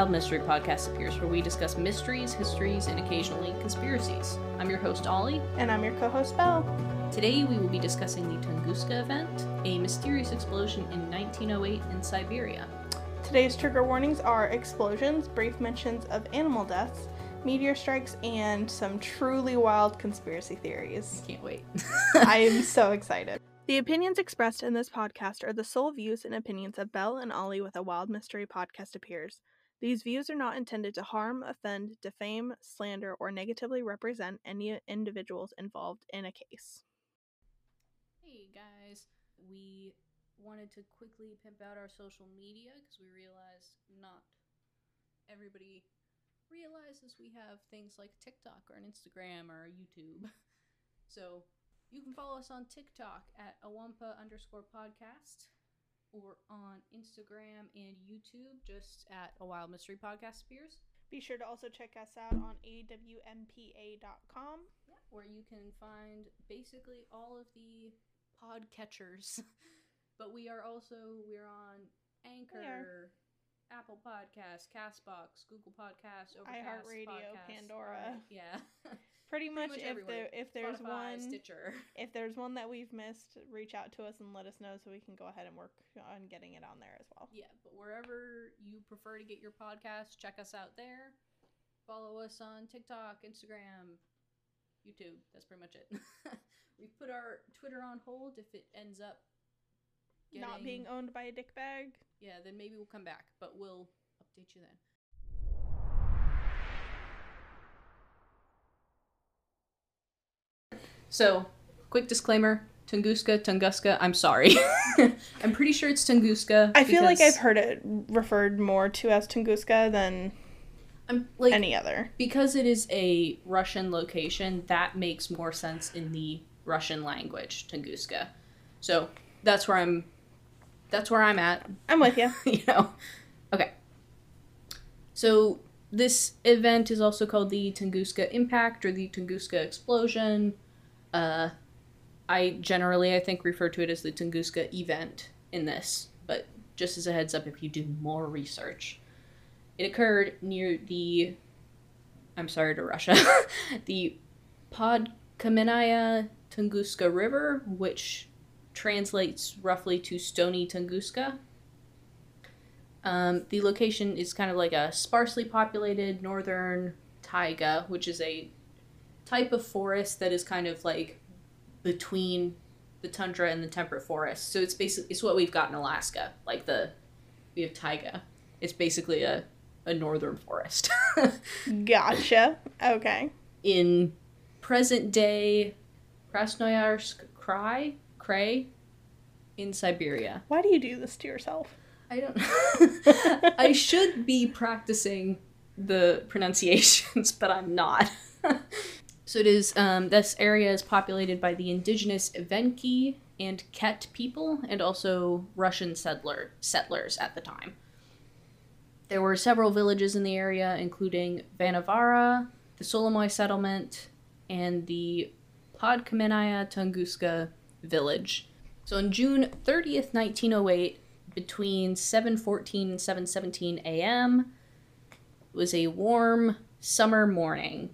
to a Wild Mystery Podcast appears where we discuss mysteries, histories, and occasionally conspiracies. I'm your host, Ollie. And I'm your co host, Belle. Today we will be discussing the Tunguska event, a mysterious explosion in 1908 in Siberia. Today's trigger warnings are explosions, brief mentions of animal deaths, meteor strikes, and some truly wild conspiracy theories. Can't wait. I am so excited. The opinions expressed in this podcast are the sole views and opinions of Belle and Ollie with a Wild Mystery Podcast appears. These views are not intended to harm, offend, defame, slander, or negatively represent any individuals involved in a case. Hey guys, we wanted to quickly pimp out our social media because we realized not everybody realizes we have things like TikTok or an Instagram or a YouTube. So you can follow us on TikTok at awampa underscore podcast or on Instagram and YouTube just at a wild mystery podcast appears. Be sure to also check us out on awmpa.com. where you can find basically all of the pod catchers. but we are also we're on Anchor, Apple Podcasts, Castbox, Google Podcasts, Overcast, iHeartRadio, Pandora. yeah. Pretty much, much if there if there's Spotify, one Stitcher. if there's one that we've missed, reach out to us and let us know so we can go ahead and work on getting it on there as well. Yeah, but wherever you prefer to get your podcast, check us out there. Follow us on TikTok, Instagram, YouTube. That's pretty much it. We've put our Twitter on hold if it ends up Not being owned by a dick bag. Yeah, then maybe we'll come back, but we'll update you then. So, quick disclaimer Tunguska, Tunguska, I'm sorry. I'm pretty sure it's Tunguska. I feel like I've heard it referred more to as Tunguska than I'm like any other. because it is a Russian location, that makes more sense in the Russian language, Tunguska. So, that's where I'm that's where I'm at. I'm with you. you know. Okay. So this event is also called the Tunguska Impact or the Tunguska Explosion. Uh, I generally, I think, refer to it as the Tunguska event in this, but just as a heads up, if you do more research, it occurred near the. I'm sorry to Russia, the Podkamennaya Tunguska River, which translates roughly to Stony Tunguska. Um, the location is kind of like a sparsely populated northern taiga, which is a type of forest that is kind of like between the tundra and the temperate forest. So it's basically it's what we've got in Alaska, like the we have taiga. It's basically a a northern forest. Gotcha. Okay. in present day Krasnoyarsk Krai, Krai in Siberia. Why do you do this to yourself? I don't know. I should be practicing the pronunciations, but I'm not. So it is um, this area is populated by the indigenous Evenki and Ket people and also Russian settler settlers at the time. There were several villages in the area, including Vanavara, the Solomoy settlement, and the Podkamennaya Tunguska village. So on June 30th, 1908, between 7:14 and 7:17 a.m. it was a warm summer morning.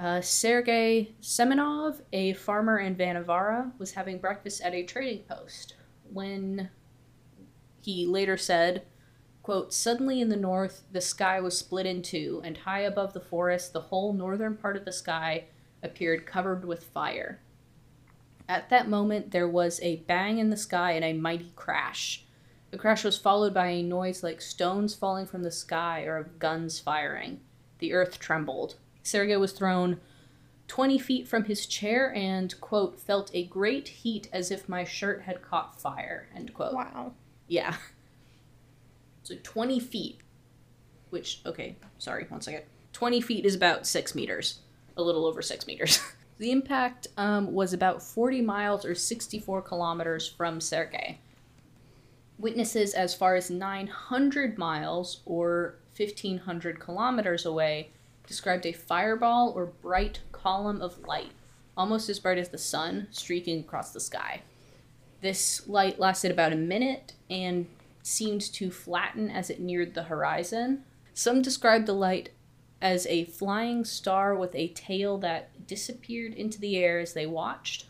Uh, Sergei Semenov, a farmer in Vanavara, was having breakfast at a trading post when he later said, quote, Suddenly in the north, the sky was split in two, and high above the forest, the whole northern part of the sky appeared covered with fire. At that moment, there was a bang in the sky and a mighty crash. The crash was followed by a noise like stones falling from the sky or of guns firing. The earth trembled. Sergei was thrown 20 feet from his chair and, quote, felt a great heat as if my shirt had caught fire, end quote. Wow. Yeah. So 20 feet, which, okay, sorry, one second. 20 feet is about six meters, a little over six meters. the impact um, was about 40 miles or 64 kilometers from Sergei. Witnesses as far as 900 miles or 1500 kilometers away described a fireball or bright column of light, almost as bright as the sun, streaking across the sky. This light lasted about a minute and seemed to flatten as it neared the horizon. Some described the light as a flying star with a tail that disappeared into the air as they watched.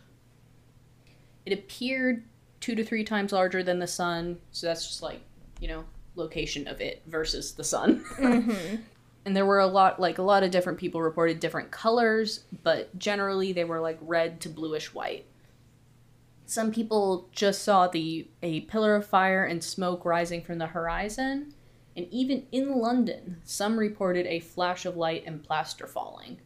It appeared two to three times larger than the sun, so that's just like, you know, location of it versus the sun. Mm-hmm. and there were a lot like a lot of different people reported different colors, but generally they were like red to bluish white. Some people just saw the a pillar of fire and smoke rising from the horizon, and even in London, some reported a flash of light and plaster falling.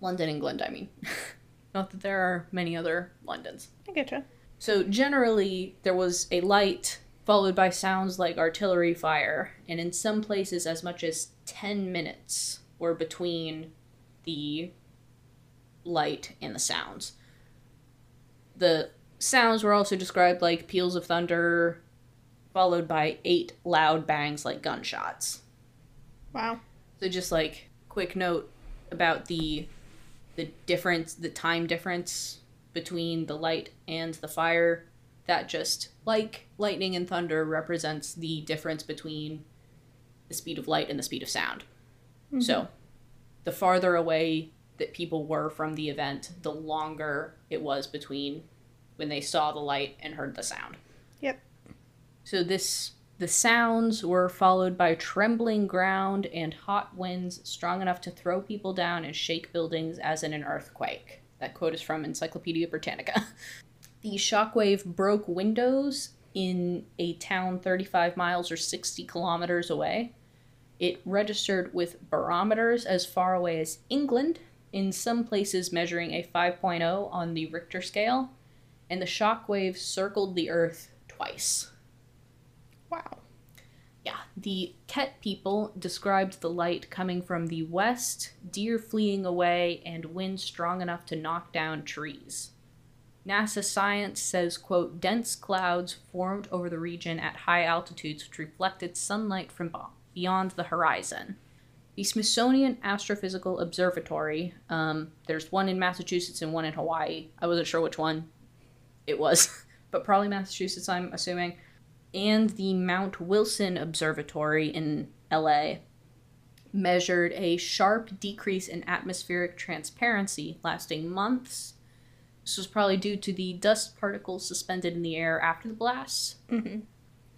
London, England, I mean. Not that there are many other Londons. I getcha. So generally, there was a light followed by sounds like artillery fire, and in some places, as much as 10 minutes were between the light and the sounds. The sounds were also described like peals of thunder, followed by eight loud bangs like gunshots. Wow. So just like quick note about the the difference, the time difference between the light and the fire. That just like lightning and thunder represents the difference between the speed of light and the speed of sound. So, mm-hmm. the farther away that people were from the event, the longer it was between when they saw the light and heard the sound. Yep. So this the sounds were followed by trembling ground and hot winds strong enough to throw people down and shake buildings as in an earthquake. That quote is from Encyclopedia Britannica. The shockwave broke windows in a town 35 miles or 60 kilometers away. It registered with barometers as far away as England, in some places measuring a 5.0 on the Richter scale, and the shockwave circled the earth twice. Wow. Yeah, the Ket people described the light coming from the west, deer fleeing away, and wind strong enough to knock down trees. NASA science says, quote, dense clouds formed over the region at high altitudes which reflected sunlight from beyond the horizon. The Smithsonian Astrophysical Observatory, um, there's one in Massachusetts and one in Hawaii. I wasn't sure which one it was, but probably Massachusetts, I'm assuming and the Mount Wilson Observatory in LA measured a sharp decrease in atmospheric transparency lasting months. This was probably due to the dust particles suspended in the air after the blasts. Mm-hmm.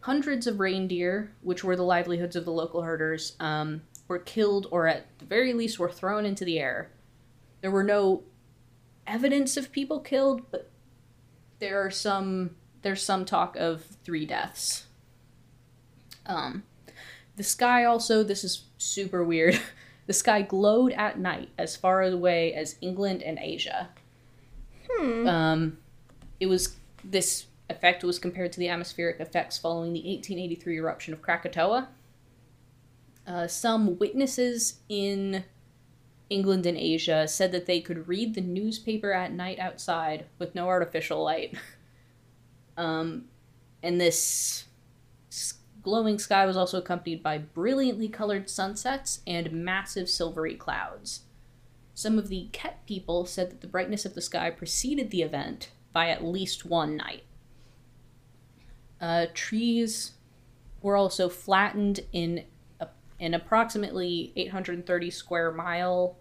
Hundreds of reindeer, which were the livelihoods of the local herders, um, were killed or at the very least were thrown into the air. There were no evidence of people killed, but there are some there's some talk of three deaths. Um, the sky also, this is super weird. The sky glowed at night as far away as England and Asia. Hmm. Um, it was this effect was compared to the atmospheric effects following the 1883 eruption of Krakatoa. Uh, some witnesses in England and Asia said that they could read the newspaper at night outside with no artificial light. Um, and this glowing sky was also accompanied by brilliantly colored sunsets and massive silvery clouds. Some of the Ket people said that the brightness of the sky preceded the event by at least one night. Uh, trees were also flattened in an approximately 830 square mile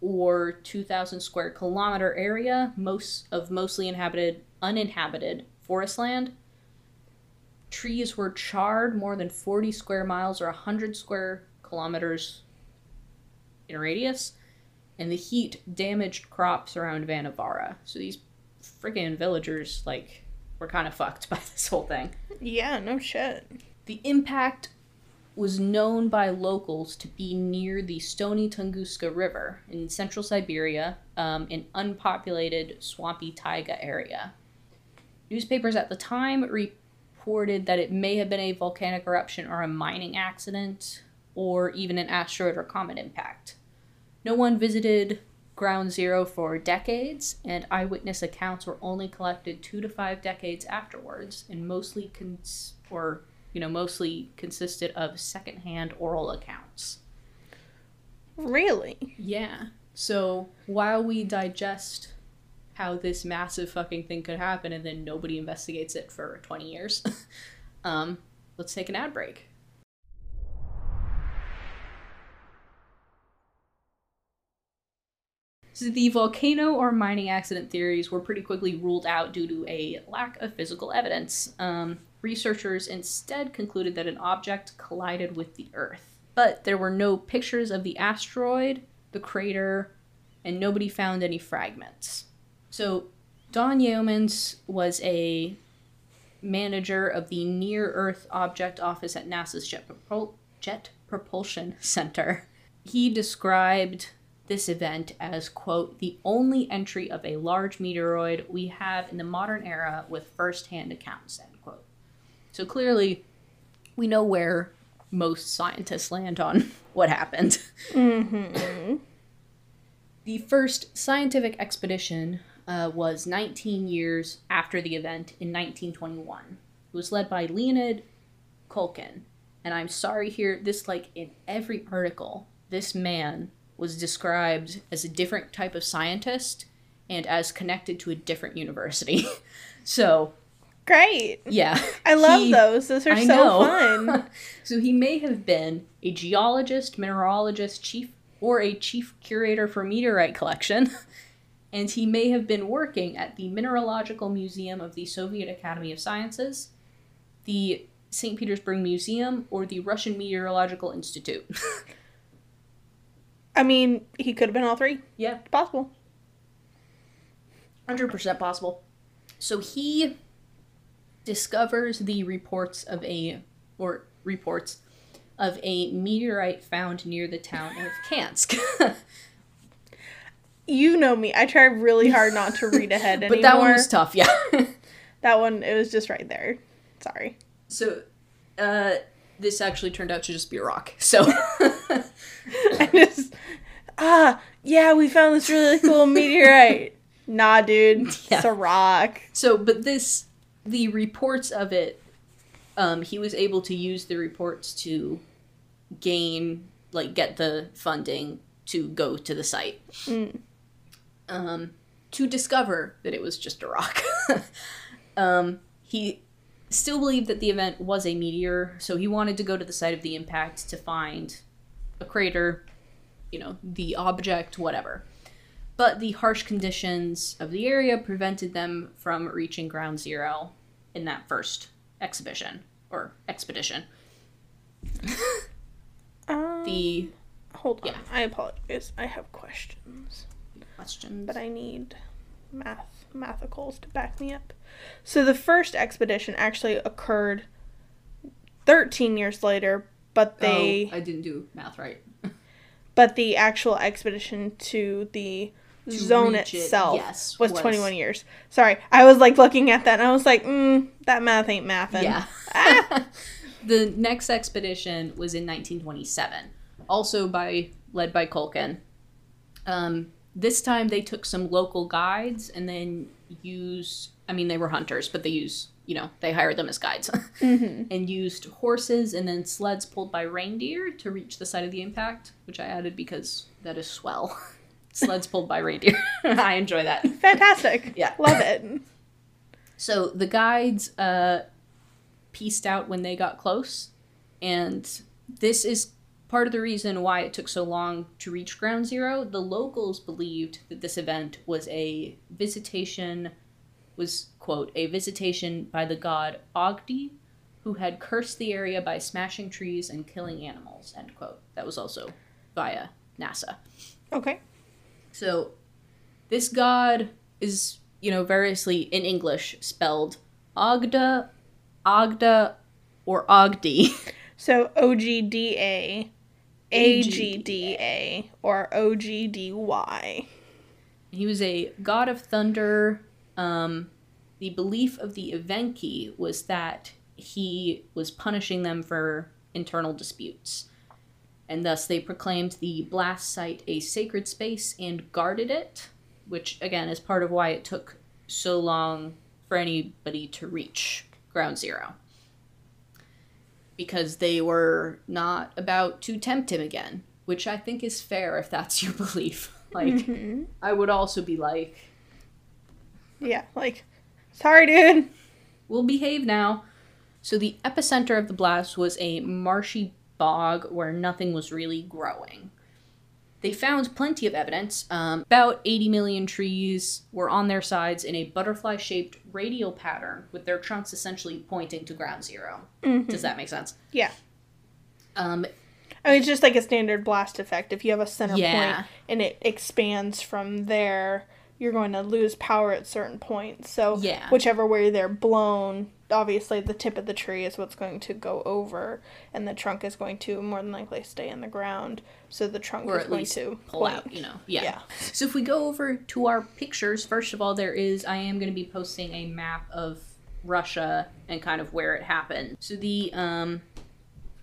or 2,000 square kilometer area, most of mostly inhabited, uninhabited forest land. Trees were charred more than 40 square miles or 100 square kilometers in radius, and the heat damaged crops around Vanavara. So these freaking villagers, like, were kind of fucked by this whole thing. Yeah, no shit. The impact was known by locals to be near the Stony Tunguska River in central Siberia, um, an unpopulated, swampy taiga area. Newspapers at the time reported that it may have been a volcanic eruption or a mining accident, or even an asteroid or comet impact. No one visited Ground Zero for decades, and eyewitness accounts were only collected two to five decades afterwards, and mostly cons- or you know mostly consisted of secondhand oral accounts. Really? Yeah. So while we digest how this massive fucking thing could happen and then nobody investigates it for 20 years. um, let's take an ad break. So the volcano or mining accident theories were pretty quickly ruled out due to a lack of physical evidence. Um, researchers instead concluded that an object collided with the Earth. But there were no pictures of the asteroid, the crater, and nobody found any fragments. So Don Yeomans was a manager of the Near Earth Object Office at NASA's Jet, Propul- Jet Propulsion Center. He described this event as, quote, the only entry of a large meteoroid we have in the modern era with first hand accounts, end quote. So clearly, we know where most scientists land on what happened. Mm-hmm. The first scientific expedition uh, was 19 years after the event in 1921. It was led by Leonid Kulkin. And I'm sorry here, this, like, in every article, this man was described as a different type of scientist and as connected to a different university. so, Great. yeah. I love he- those. Those are I so know. fun. so he may have been a geologist, mineralogist, chief, or a chief curator for meteorite collection, and he may have been working at the Mineralogical Museum of the Soviet Academy of Sciences, the St. Petersburg Museum, or the Russian Meteorological Institute. I mean, he could have been all three. yeah, It's possible. 100% possible. So he discovers the reports of a, or reports of a meteorite found near the town of Kansk. You know me. I try really hard not to read ahead but anymore. that one was tough, yeah. That one, it was just right there. Sorry. so, uh, this actually turned out to just be a rock. So, I just, ah, yeah, we found this really cool meteorite. Nah, dude. Yeah. It's a rock. so, but this, the reports of it, um, he was able to use the reports to gain, like, get the funding to go to the site. Mm. um, to discover that it was just a rock. um, he still believed that the event was a meteor, so he wanted to go to the site of the impact to find a crater, you know, the object, whatever. But the harsh conditions of the area prevented them from reaching ground zero in that first exhibition or expedition. Um, The hold on. yeah. I apologize. I have questions, questions. but I need math mathicals to back me up. So the first expedition actually occurred 13 years later, but they oh, I didn't do math right. But the actual expedition to the zone reach it, itself yes, was, was- 21 years. Sorry, I was like looking at that and I was like, mm, that math ain't mathin'. Yeah. Ah! the next expedition was in 1927, also by led by Culkin. Um, this time they took some local guides and then used. I mean, they were hunters, but they used. You know, they hired them as guides Mhm. and used horses and then sleds pulled by reindeer to reach the site of the impact, which I added because that is swell. sleds pulled by reindeer. I enjoy that. Fantastic. Yeah. Love it. So the guides uh, pieced out when they got close, and this is part of the reason why it took so long to reach Ground Zero. The locals believed that this event was a visitation, was quote a visitation by the god Ogdi, who had cursed the area by smashing trees and killing animals. End quote. That was also via NASA. Okay. So this god is, you know, variously in English spelled Ogda, Ogda, or Ogdi. So OGDA, AGDA, or OGDY. he was a god of thunder. Um, the belief of the Evenki was that he was punishing them for internal disputes. And thus they proclaimed the blast site a sacred space and guarded it, which again is part of why it took so long for anybody to reach ground zero. Because they were not about to tempt him again, which I think is fair if that's your belief. Like, Mhm. I would also be like, Yeah, like, sorry, dude. We'll behave now. So the epicenter of the blast was a marshy bog where nothing was really growing. They found plenty of evidence. Um, about 80 million trees were on their sides in a butterfly shaped radial pattern, with their trunks essentially pointing to ground 0 Does that make sense? Yeah. Um, I mean, it's just like a standard blast effect. If you have a center Yeah. point and it expands from there, you're going to lose power at certain points. So, Yeah. whichever way they're blown, obviously the tip of the tree is what's going to go over, and the trunk is going to more than likely stay in the ground. So the trunk or is at going least to pull point. out, you know. Yeah. Yeah. So if we go over to our pictures, first of all, there is I am going to be posting a map of Russia and kind of where it happened. So the um,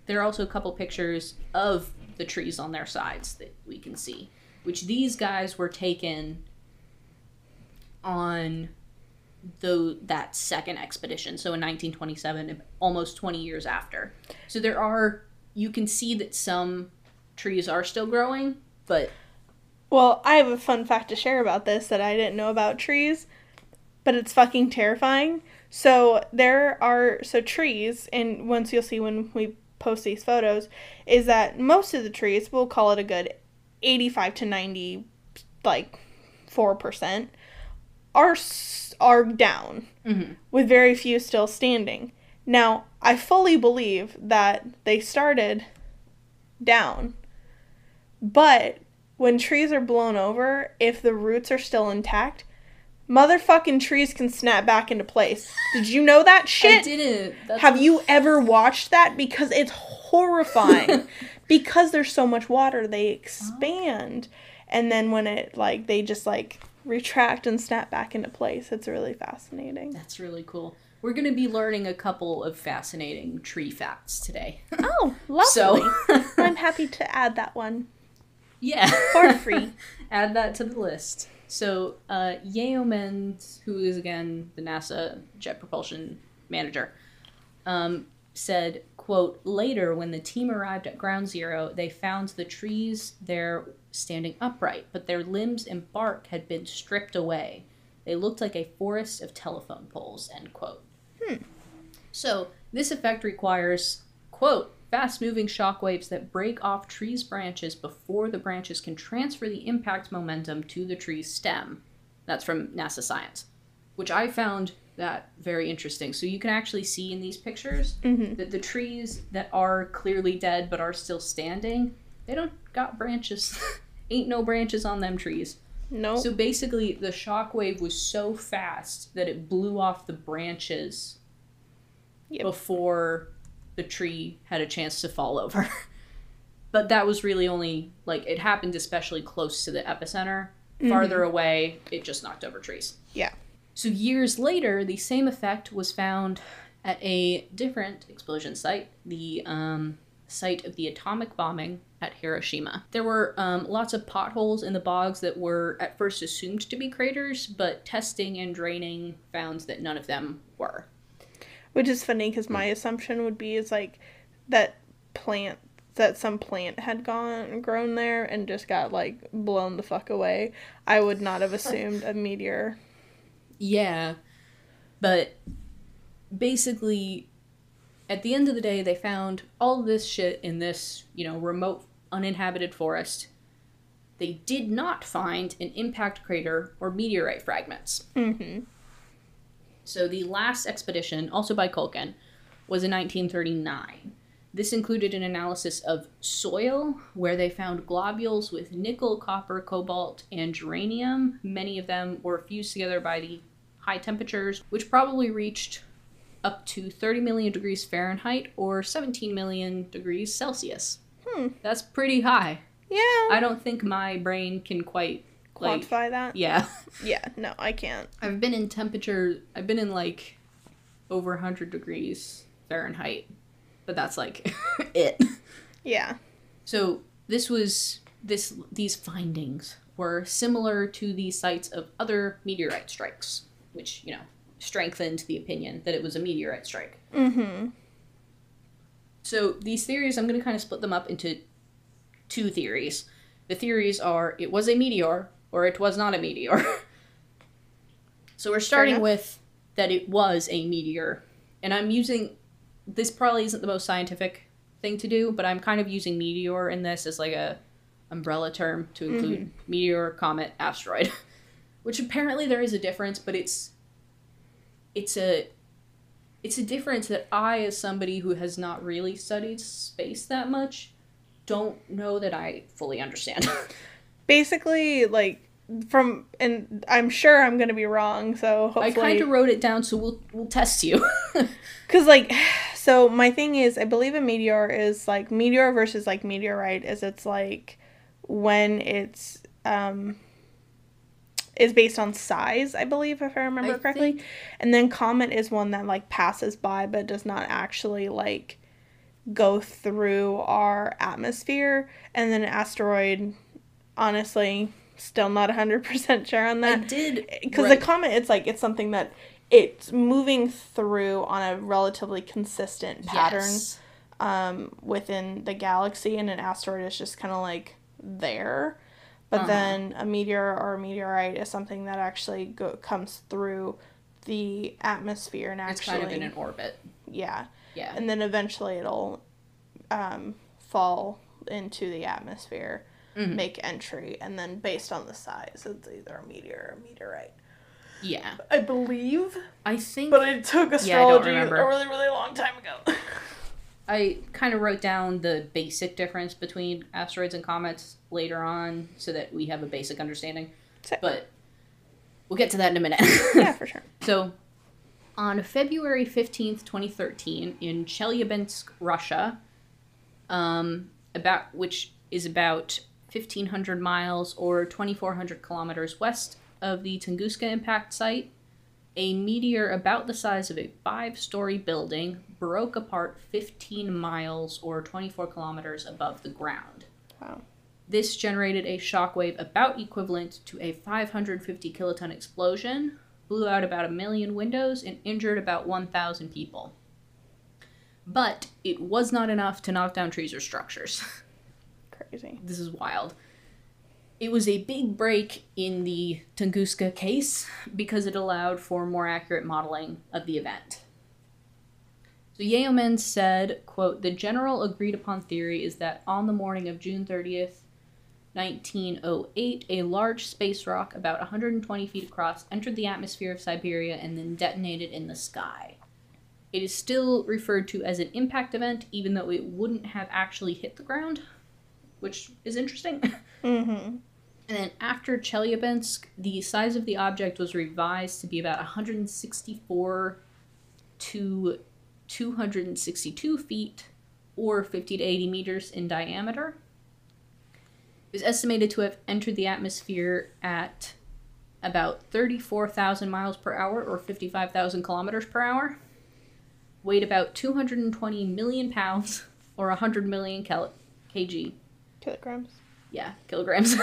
there are also a couple pictures of the trees on their sides that we can see, which these guys were taken on the that second expedition so in 1927 almost 20 years after so there are you can see that some trees are still growing but Well, I have a fun fact to share about this that I didn't know about trees, but it's fucking terrifying. So there are so trees, and once you'll see when we post these photos, is that most of the trees, we'll call it a good eighty-five to ninety, like four percent, are are down, Mhm. with very few still standing. Now, I fully believe that they started down, but when trees are blown over, if the roots are still intact, motherfucking trees can snap back into place. Did you know that shit? I didn't. That's Have you ever watched that? Because it's horrifying. because there's so much water, they expand. And then when it, like, they just, like, retract and snap back into place. It's really fascinating. That's really cool. We're going to be learning a couple of fascinating tree facts today. Oh, lovely. So, I'm happy to add that one yeah. for free. Add that to the list. So, uh, Yeomans, who is again the NASA Jet Propulsion manager, um, said, quote, later when the team arrived at ground zero, they found the trees there standing upright, but their limbs and bark had been stripped away. They looked like a forest of telephone poles, end quote. Hmm. So, this effect requires, quote, fast moving shock waves that break off trees' branches before the branches can transfer the impact momentum to the tree's stem. That's from NASA Science, which I found that very interesting. So, you can actually see in these pictures Mhm. that the trees that are clearly dead but are still standing, they don't got branches. Ain't no branches on them trees. No. So basically, the shock wave was so fast that it blew off the branches Yep. before the tree had a chance to fall over. but that was really only like it happened especially close to the epicenter. Farther away, it just knocked over trees. Yeah. So years later, the same effect was found at a different explosion site, the um, site of the atomic bombing at Hiroshima. There were um, lots of potholes in the bogs that were at first assumed to be craters, but testing and draining found that none of them were. Which is funny because my assumption would be is like that plant that some plant had gone grown there and just got like blown the fuck away. I would not have assumed a meteor. Yeah, but basically, at the end of the day, they found all this shit in this, you know, remote, uninhabited forest. They did not find an impact crater or meteorite fragments. Mm-hmm. So the last expedition, also by Culkin, was in 1939. This included an analysis of soil, where they found globules with nickel, copper, cobalt, and germanium. Many of them were fused together by the high temperatures, which probably reached up to 30 million degrees Fahrenheit or 17 million degrees Celsius. Hmm. That's pretty high. Yeah. I don't think my brain can quite like Quantify that? yeah. Yeah, no, I can't. I've been in temperature. I've been in like over 100 degrees Fahrenheit, but that's like it. Yeah. So this was this these findings were similar to the sites of other meteorite strikes, which you know strengthened the opinion that it was a meteorite strike. Mm-hmm. So these theories, I'm going to kind of split them up into two theories. The theories are it was a meteor or it was not a meteor. So we're starting with that it was a meteor. And I'm using this probably isn't the most scientific thing to do, but I'm kind of using meteor in this as like a umbrella term to include meteor, comet, asteroid. Which apparently there is a difference, but it's it's a it's a difference that I as somebody who has not really studied space that much don't know that I fully understand. Basically, like from and I'm sure I'm gonna be wrong. So hopefully, I kind of wrote it down so we'll we'll test you. Because, like, so my thing is, I believe a meteor is like meteor versus like meteorite is it's like when it's um is based on size, I believe, if I remember I correctly. think- And then comet is one that like passes by but does not actually like go through our atmosphere. And then asteroid, honestly, still not 100% sure on that. I did because write- the comet it's like it's something that it's moving through on a relatively consistent pattern Yes. um, within the galaxy and an asteroid is just kind of like there but Uh-huh. then a meteor or a meteorite is something that actually go- comes through the atmosphere and actually. It's kind of in an orbit. yeah Yeah. and then eventually it'll um, fall into the atmosphere Mhm. make entry and then based on the size it's either a meteor or a meteorite Yeah. I believe, I think but I took Yeah, astrology remember. a really, really long time ago. I kind of wrote down the basic difference between asteroids and comets later on so that we have a basic understanding. But we'll get to that in a minute. yeah, for sure. So, on February 15th, 2013, in Chelyabinsk, Russia, um, about which is about 1,500 miles or 2,400 kilometers west of the Tunguska impact site, a meteor about the size of a five story building broke apart 15 miles or 24 kilometers above the ground. Wow. This generated a shockwave about equivalent to a 550 kiloton explosion, blew out about a million windows, and injured about 1,000 people. But it was not enough to knock down trees or structures. Crazy. this is wild. It was a big break in the Tunguska case because it allowed for more accurate modeling of the event. So Yeoman said, quote, the general agreed upon theory is that on the morning of June 30th, 1908, a large space rock about 120 feet across entered the atmosphere of Siberia and then detonated in the sky. It is still referred to as an impact event, even though it wouldn't have actually hit the ground, which is interesting. Mm-hmm. And then after Chelyabinsk, the size of the object was revised to be about 164 to 262 feet, or 50 to 80 meters in diameter. It was estimated to have entered the atmosphere at about 34,000 miles per hour, or 55,000 kilometers per hour. Weighed about 220 million pounds, or 100 million kg Kilograms. Yeah, kilograms.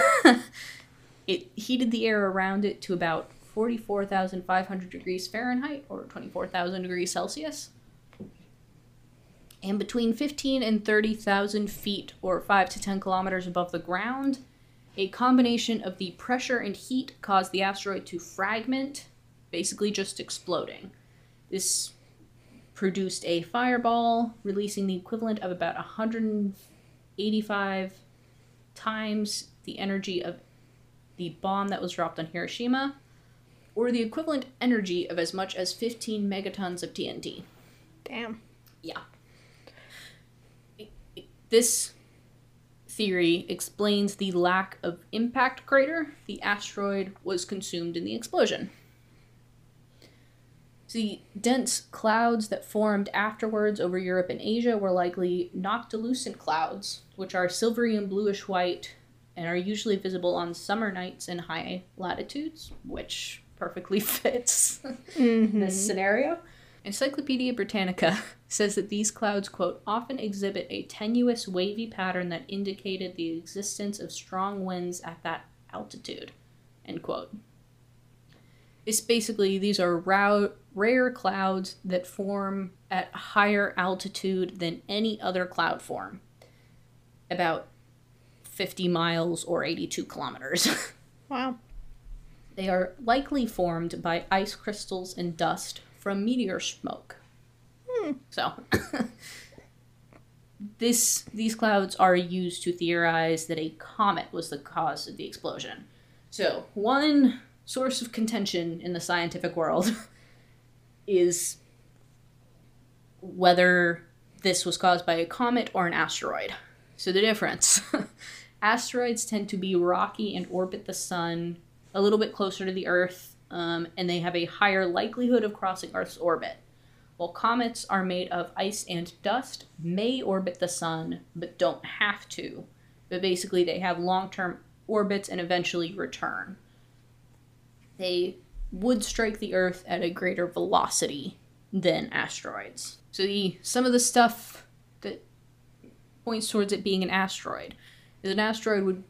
it heated the air around it to about 44,500 degrees Fahrenheit or 24,000 degrees Celsius. And between 15 and 30,000 feet or 5 to 10 kilometers above the ground, a combination of the pressure and heat caused the asteroid to fragment, basically just exploding. This produced a fireball, releasing the equivalent of about 185 times the energy of the bomb that was dropped on Hiroshima, or the equivalent energy of as much as 15 megatons of TNT. Damn. Yeah. This theory explains the lack of impact crater. The asteroid was consumed in the explosion. The dense clouds that formed afterwards over Europe and Asia were likely noctilucent clouds, which are silvery and bluish white and are usually visible on summer nights in high latitudes, which perfectly fits Mm-hmm. this scenario. Encyclopedia Britannica says that these clouds, quote, often exhibit a tenuous wavy pattern that indicated the existence of strong winds at that altitude, end quote. It's basically, these are rou- rare clouds that form at higher altitude than any other cloud form, about 50 miles or 82 kilometers. Wow. They are likely formed by ice crystals and dust from meteor smoke. Hmm. So, this these clouds are used to theorize that a comet was the cause of the explosion. So, one source of contention in the scientific world is whether this was caused by a comet or an asteroid. So, the difference asteroids tend to be rocky and orbit the sun a little bit closer to the Earth, um, and they have a higher likelihood of crossing Earth's orbit. While comets are made of ice and dust, may orbit the sun, but don't have to. But basically, they have long term orbits and eventually return. They would strike the Earth at a greater velocity than asteroids. So, the, some of the stuff that points towards it being an asteroid is an asteroid would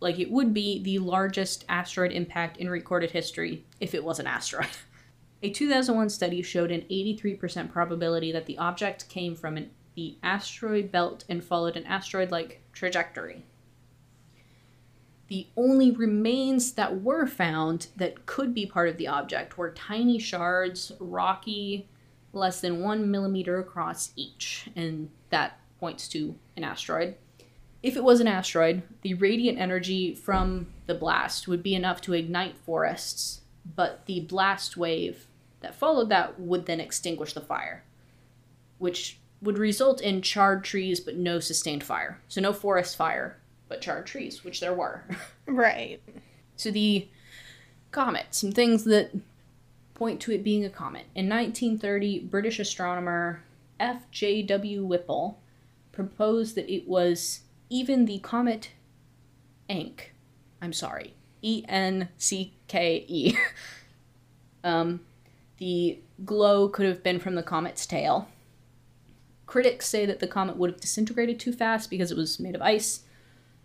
like it would be the largest asteroid impact in recorded history if it was an asteroid. A 2001 study showed an 83% probability that the object came from an, the asteroid belt and followed an asteroid like trajectory. The only remains that were found that could be part of the object were tiny shards, rocky, less than one millimeter across each, and that points to an asteroid. If it was an asteroid, the radiant energy from the blast would be enough to ignite forests, but the blast wave that followed that would then extinguish the fire, which would result in charred trees but no sustained fire. So, no forest fire, but charred trees, which there were. Right. So the comet, some things that point to it being a comet. In 1930, British astronomer F.J.W. Whipple proposed that it was even the comet Encke. I'm sorry, E N C K E. Um, the glow could have been from the comet's tail. Critics say that the comet would have disintegrated too fast because it was made of ice,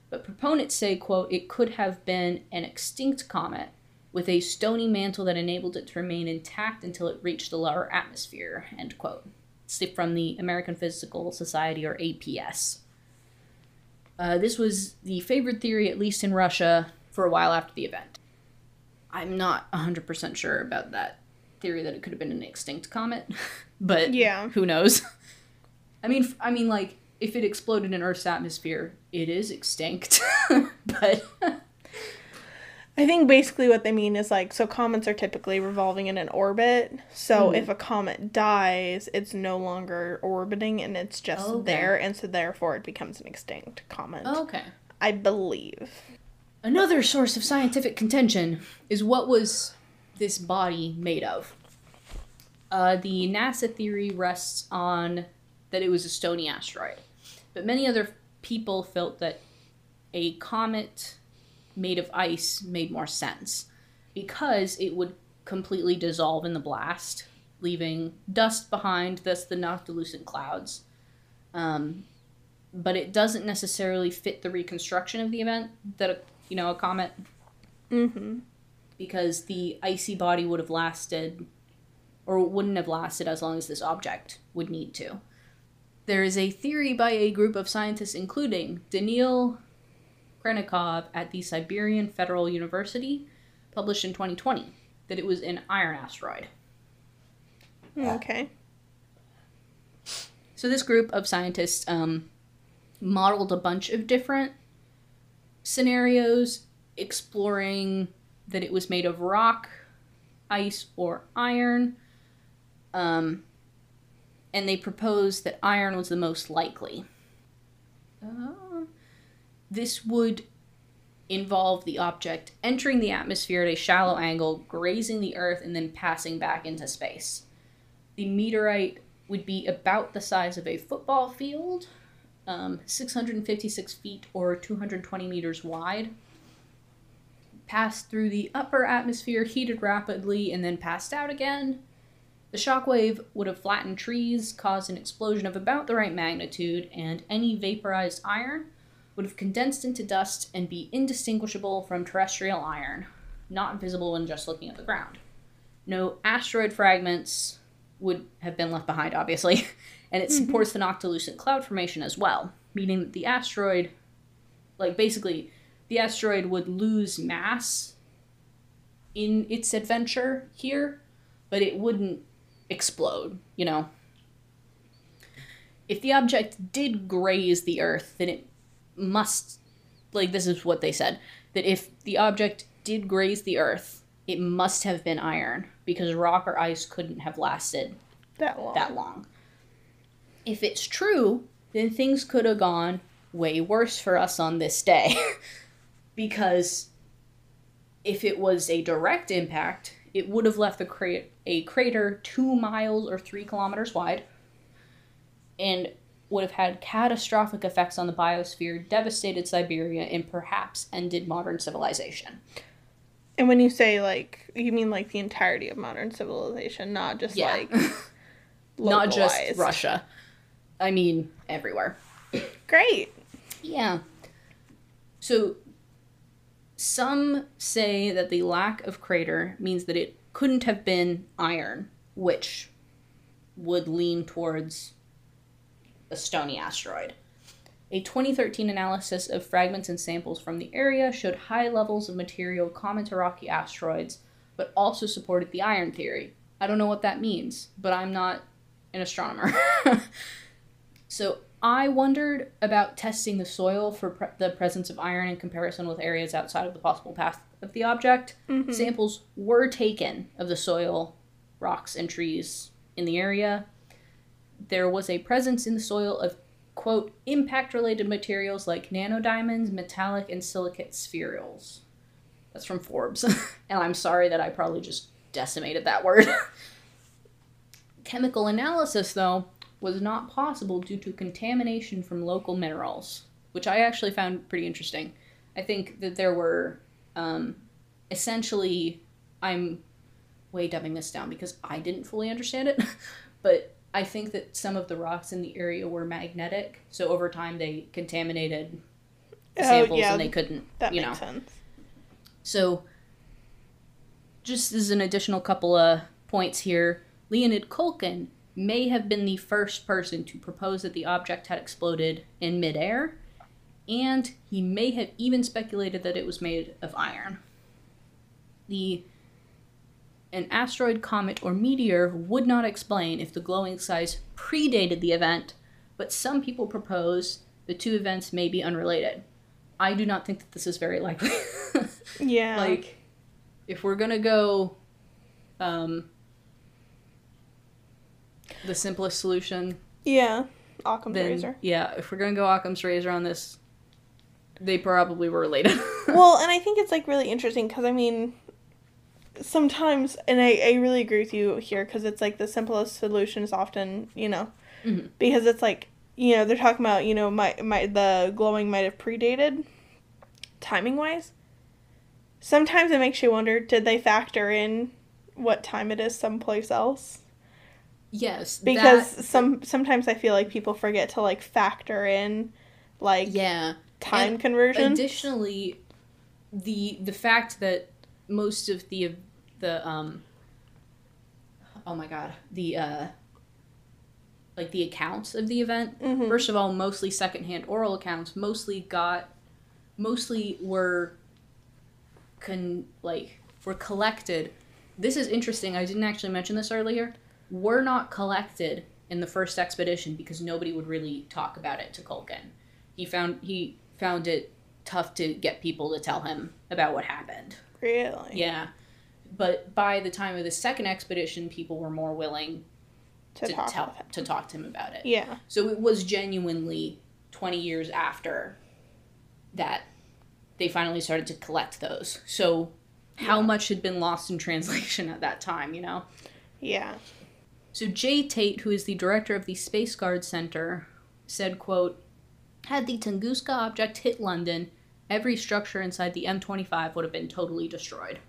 but proponents say, quote, it could have been an extinct comet with a stony mantle that enabled it to remain intact until it reached the lower atmosphere, end quote. It's from the American Physical Society, or APS. Uh, this was the favored theory, at least in Russia, for a while after the event. I'm not 100% sure about that theory that it could have been an extinct comet, but Yeah. who knows? I mean, I mean, like if it exploded in Earth's atmosphere, it is extinct. but I think basically what they mean is like so comets are typically revolving in an orbit. So Mhm. if a comet dies, it's no longer orbiting and it's just Okay. there and so therefore it becomes an extinct comet. okay. I believe. Another source of scientific contention is what was this body made of? Uh, the NASA theory rests on that it was a stony asteroid, but many other people felt that a comet made of ice made more sense because it would completely dissolve in the blast, leaving dust behind, thus the noctilucent clouds. Um, but it doesn't necessarily fit the reconstruction of the event that a, you know a comet Mm-hmm. because the icy body would have lasted or wouldn't have lasted as long as this object would need to. There is a theory by a group of scientists, including Daniil Khrennikov at the Siberian Federal University, published in 2020, that it was an iron asteroid. Okay. So this group of scientists um, modeled a bunch of different scenarios, exploring that it was made of rock, ice, or iron. Um, and they proposed that iron was the most likely. Uh, this would involve the object entering the atmosphere at a shallow angle, grazing the Earth, and then passing back into space. The meteorite would be about the size of a football field, um, 656 feet or 220 meters wide. Passed through the upper atmosphere, heated rapidly, and then passed out again. The shockwave would have flattened trees, caused an explosion of about the right magnitude, and any vaporized iron would have condensed into dust and be indistinguishable from terrestrial iron, not visible when just looking at the ground. No asteroid fragments would have been left behind, obviously, and it mm-hmm. supports the noctilucent cloud formation as well, meaning that the asteroid, like basically, the asteroid would lose mass in its adventure here, but it wouldn't explode, you know? If the object did graze the Earth, then it must, like, this is what they said, that if the object did graze the Earth, it must have been iron, because rock or ice couldn't have lasted That long. that long. If it's true, then things could have gone way worse for us on this day. because if it was a direct impact, it would have left the cra- a crater two miles or three kilometers wide and would have had catastrophic effects on the biosphere, devastated Siberia, and perhaps ended modern civilization. And when you say like, you mean like the entirety of modern civilization, not just Yeah. like Not just. Russia. I mean, everywhere. Great. Yeah. So some say that the lack of crater means that it couldn't have been iron, which would lean towards a stony asteroid. A 2013 analysis of fragments and samples from the area showed high levels of material common to rocky asteroids, but also supported the iron theory. I don't know what that means, but I'm not an astronomer. so I wondered about testing the soil for pre- the presence of iron in comparison with areas outside of the possible path of the object. Mhm. Samples were taken of the soil, rocks, and trees in the area. There was a presence in the soil of, quote, impact related materials like nanodiamonds, metallic, and silicate spherules. That's from Forbes. and I'm sorry that I probably just decimated that word. Chemical analysis, though, was not possible due to contamination from local minerals, which I actually found pretty interesting. I think that there were um, essentially, I'm way dumbing this down because I didn't fully understand it, but I think that some of the rocks in the area were magnetic, so over time they contaminated Oh, samples yeah, and they couldn't, That you makes know. sense. So, just as an additional couple of points here, Leonid Kolkin may have been the first person to propose that the object had exploded in midair, and he may have even speculated that it was made of iron. The an asteroid, comet, or meteor would not explain if the glowing size predated the event, but some people propose the two events may be unrelated. I do not think that this is very likely. Yeah. like if we're gonna go um the simplest solution yeah. Occam's then razor. yeah if we're gonna go occam's razor on this they probably were related well, and I think it's like really interesting because I mean, sometimes, and I, I really agree with you here because it's like the simplest solution is often, you know, Mhm. because it's like, you know, they're talking about, you know, my, my, the glowing might have predated timing wise. Sometimes it makes you wonder did they factor in what time it is someplace else? Yes Because that- some sometimes I feel like people forget to like factor in like yeah time And conversion. additionally the the fact that most of the the um oh my god the uh like the accounts of the event Mhm. first of all mostly secondhand oral accounts mostly got mostly were con like were collected this is interesting i didn't actually mention this earlier were not collected in the first expedition because nobody would really talk about it to Culkin. He found he found it tough to get people to tell him about what happened. really? Yeah. But by the time of the second expedition, people were more willing To, to, talk tell to talk to him about it. Yeah. So it was genuinely 20 years after that they finally started to collect those. So how Yeah. much had been lost in translation at that time, you know? Yeah. So Jay Tate, who is the director of the Spaceguard Center, said, quote, had the Tunguska object hit London, every structure inside the M25 would have been totally destroyed.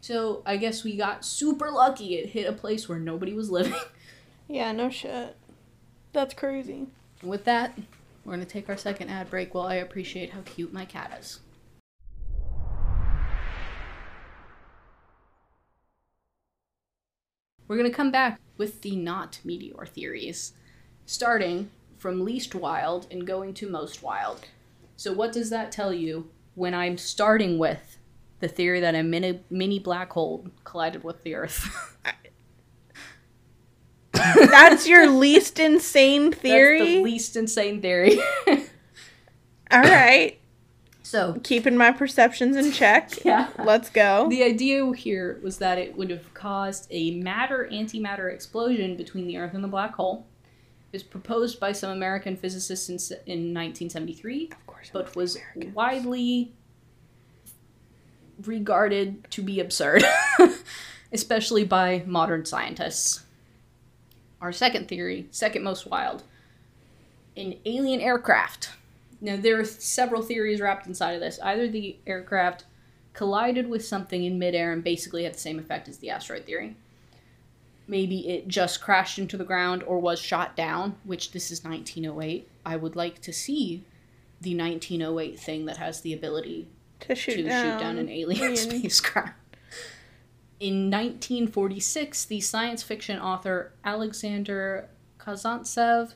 So I guess we got super lucky it hit a place where nobody was living. Yeah, no shit. That's crazy. With that, we're going to take our second ad break while I appreciate how cute my cat is. We're going to come back with the not meteor theories, starting from least wild and going to most wild. So, what does that tell you when I'm starting with the theory that a mini, mini black hole collided with the Earth. That's your least insane That's theory. the least insane theory. All right. So, Keeping my perceptions in check. yeah. Let's go. The idea here was that it would have caused a matter antimatter explosion between the Earth and the black hole. It was proposed by some American physicists in, in 1973, Of course. but was widely regarded to be absurd, especially by modern scientists. Our second theory, second most wild, an alien aircraft. Now, there are several theories wrapped inside of this. Either the aircraft collided with something in midair and basically had the same effect as the asteroid theory. Maybe it just crashed into the ground or was shot down, which this is 1908. I would like to see the 1908 thing that has the ability to shoot, to down. shoot down an alien alien. spacecraft. In 1946, the science fiction author Alexander Kazantsev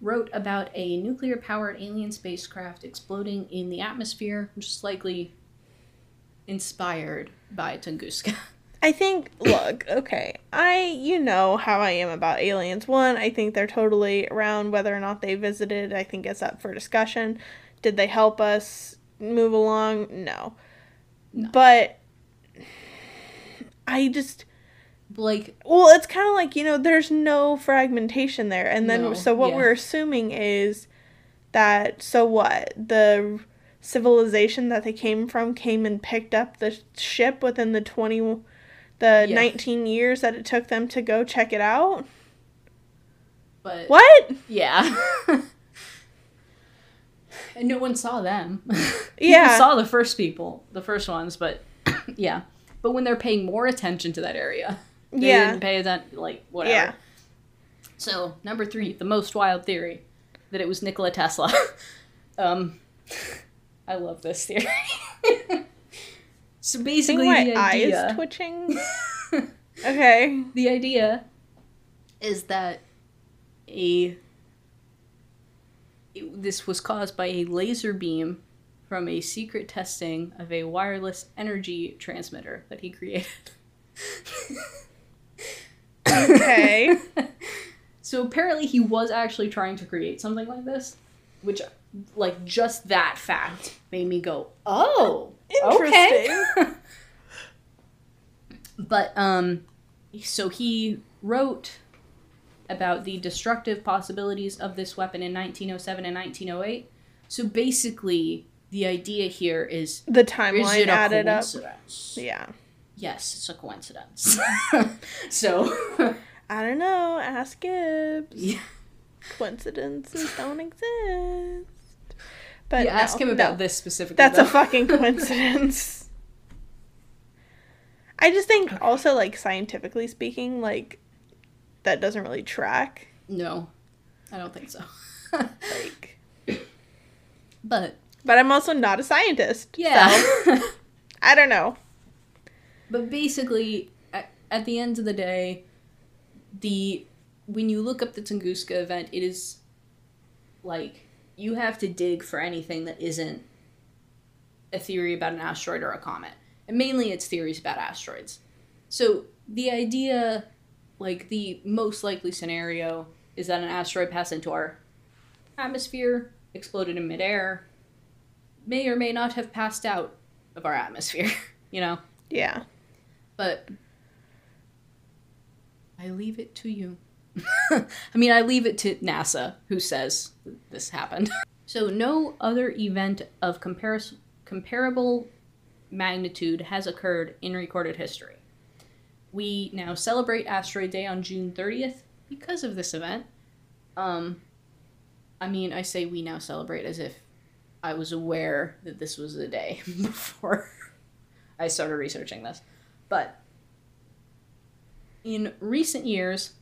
wrote about a nuclear powered alien spacecraft exploding in the atmosphere, which is likely inspired by Tunguska. I think, look, okay, I, you know how I am about aliens. One, I think they're totally around. Whether or not they visited, I think it's up for discussion. Did they help us move along? No. No. But I just, Like, well, it's kind of like, you know, there's no fragmentation there. And then, No, so what yeah. we're assuming is that, so what? The civilization that they came from came and picked up the ship within the 20 the Yeah. 19 years that it took them to go check it out but. what Yeah. and no one saw them. Yeah. Saw the first people, the first ones, but yeah. But when they're paying more attention to that area, they Yeah. didn't pay attention, like, whatever. Yeah. So, number three, the most wild theory that it was Nikola Tesla. um, I love this theory. so basically, my the eye idea, is twitching okay the idea is that a it- this was caused by a laser beam from a secret testing of a wireless energy transmitter that he created. Okay. so apparently he was actually trying to create something like this, which like just that fact made me go, "Oh, okay." but um so he wrote about the destructive possibilities of this weapon in 1907 and 1908. So basically, the idea here is the is timeline a added up yeah Yes, it's a coincidence. so, i don't know ask gibbs yeah. coincidences don't exist but yeah, ask him about no. this specifically. That's though. a fucking coincidence. I just think also like scientifically speaking, like that doesn't really track. no, I don't think so. Like but but I'm also not a scientist. yeah. so I don't know. But basically, at, at the end of the day, the when you look up the Tunguska event, it is like you have to dig for anything that isn't a theory about an asteroid or a comet. And mainly it's theories about asteroids. So the idea, like the most likely scenario, is that an asteroid passed into our atmosphere, exploded in midair, may or may not have passed out of our atmosphere, you know? Yeah. But I leave it to you. I mean, I leave it to NASA, who says this happened. So, no other event of comparable magnitude has occurred in recorded history. We now celebrate Asteroid Day on June 30th because of this event. Um, I mean, I say we now celebrate as if I was aware that this was the day before I started researching this. But in recent years,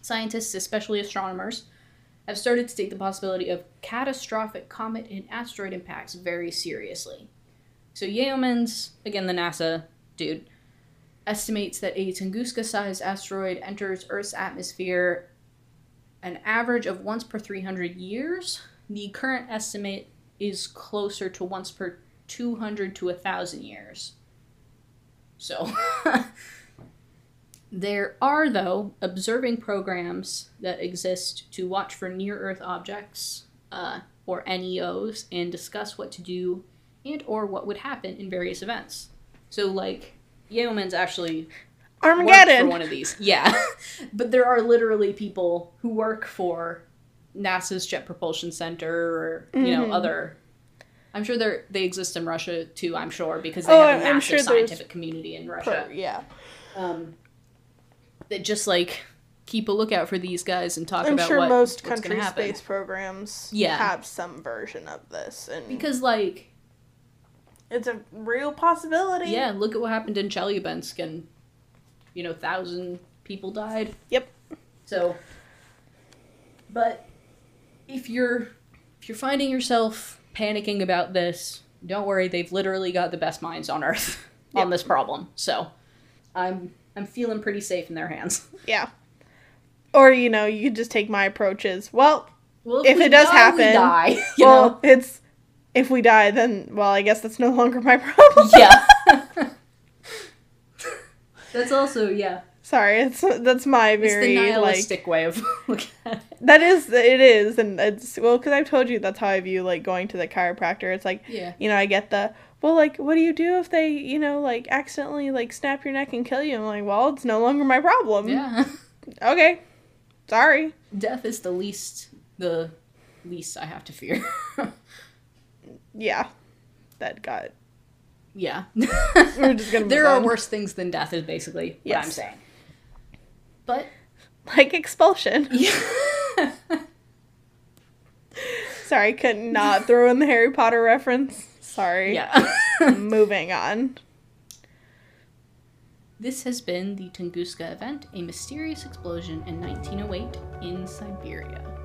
scientists, especially astronomers, have started to take the possibility of catastrophic comet and asteroid impacts very seriously. So Yeomans, again the NASA dude, estimates that a Tunguska-sized asteroid enters Earth's atmosphere an average of once per 300 years. The current estimate is closer to once per 200 to 1,000 years. So, there are, though, observing programs that exist to watch for near Earth objects, uh, or NEOs, and discuss what to do and or what would happen in various events. So, like, Yeomans actually worked for one of these. Yeah. but there are literally people who work for NASA's Jet Propulsion Center or, you know, Mhm. other I'm sure they they exist in Russia too, I'm sure, because they Oh, have a I'm massive sure scientific community in Russia. yeah. Um that just like keep a lookout for these guys and talk I'm about sure what, most country space programs Yeah. have some version of this, and Because like it's a real possibility. yeah, look at what happened in Chelyabinsk and you know, thousand people died. Yep. So but if you're if you're finding yourself panicking about this, don't worry, they've literally got the best minds on earth on Yep. this problem. So I'm I'm feeling pretty safe in their hands. Yeah. Or you know, you could just take my approaches. Well, Well, If we it does die, we happen, die, you well, know? it's if we die, then well, I guess that's no longer my problem. Yeah. That's also yeah. Sorry, it's that's my It's the very like nihilistic way of looking at it. that is it is, and it's well because I've told you that's how I view like going to the chiropractor. It's like Yeah. you know I get the well like what do you do if they you know like accidentally like snap your neck and kill you? I'm like well it's no longer my problem. Yeah. Okay, sorry. Death is the least the least I have to fear. Yeah, that got. yeah. We're just gonna there are on. worse things than death is basically what I'm saying. But like expulsion. yeah. Sorry, could not throw in the Harry Potter reference. Sorry. yeah. Moving on. This has been the Tunguska event, a mysterious explosion in 1908 in Siberia.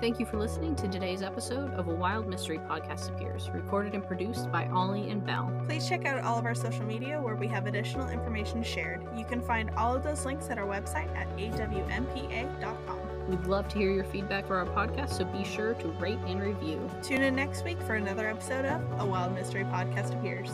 Thank you for listening to today's episode of A Wild Mystery Podcast Appears, recorded and produced by Ollie and Bell. Please check out all of our social media where we have additional information shared. You can find all of those links at our website at awmpa.com. We'd love to hear your feedback for our podcast, so be sure to rate and review. Tune in next week for another episode of A Wild Mystery Podcast Appears.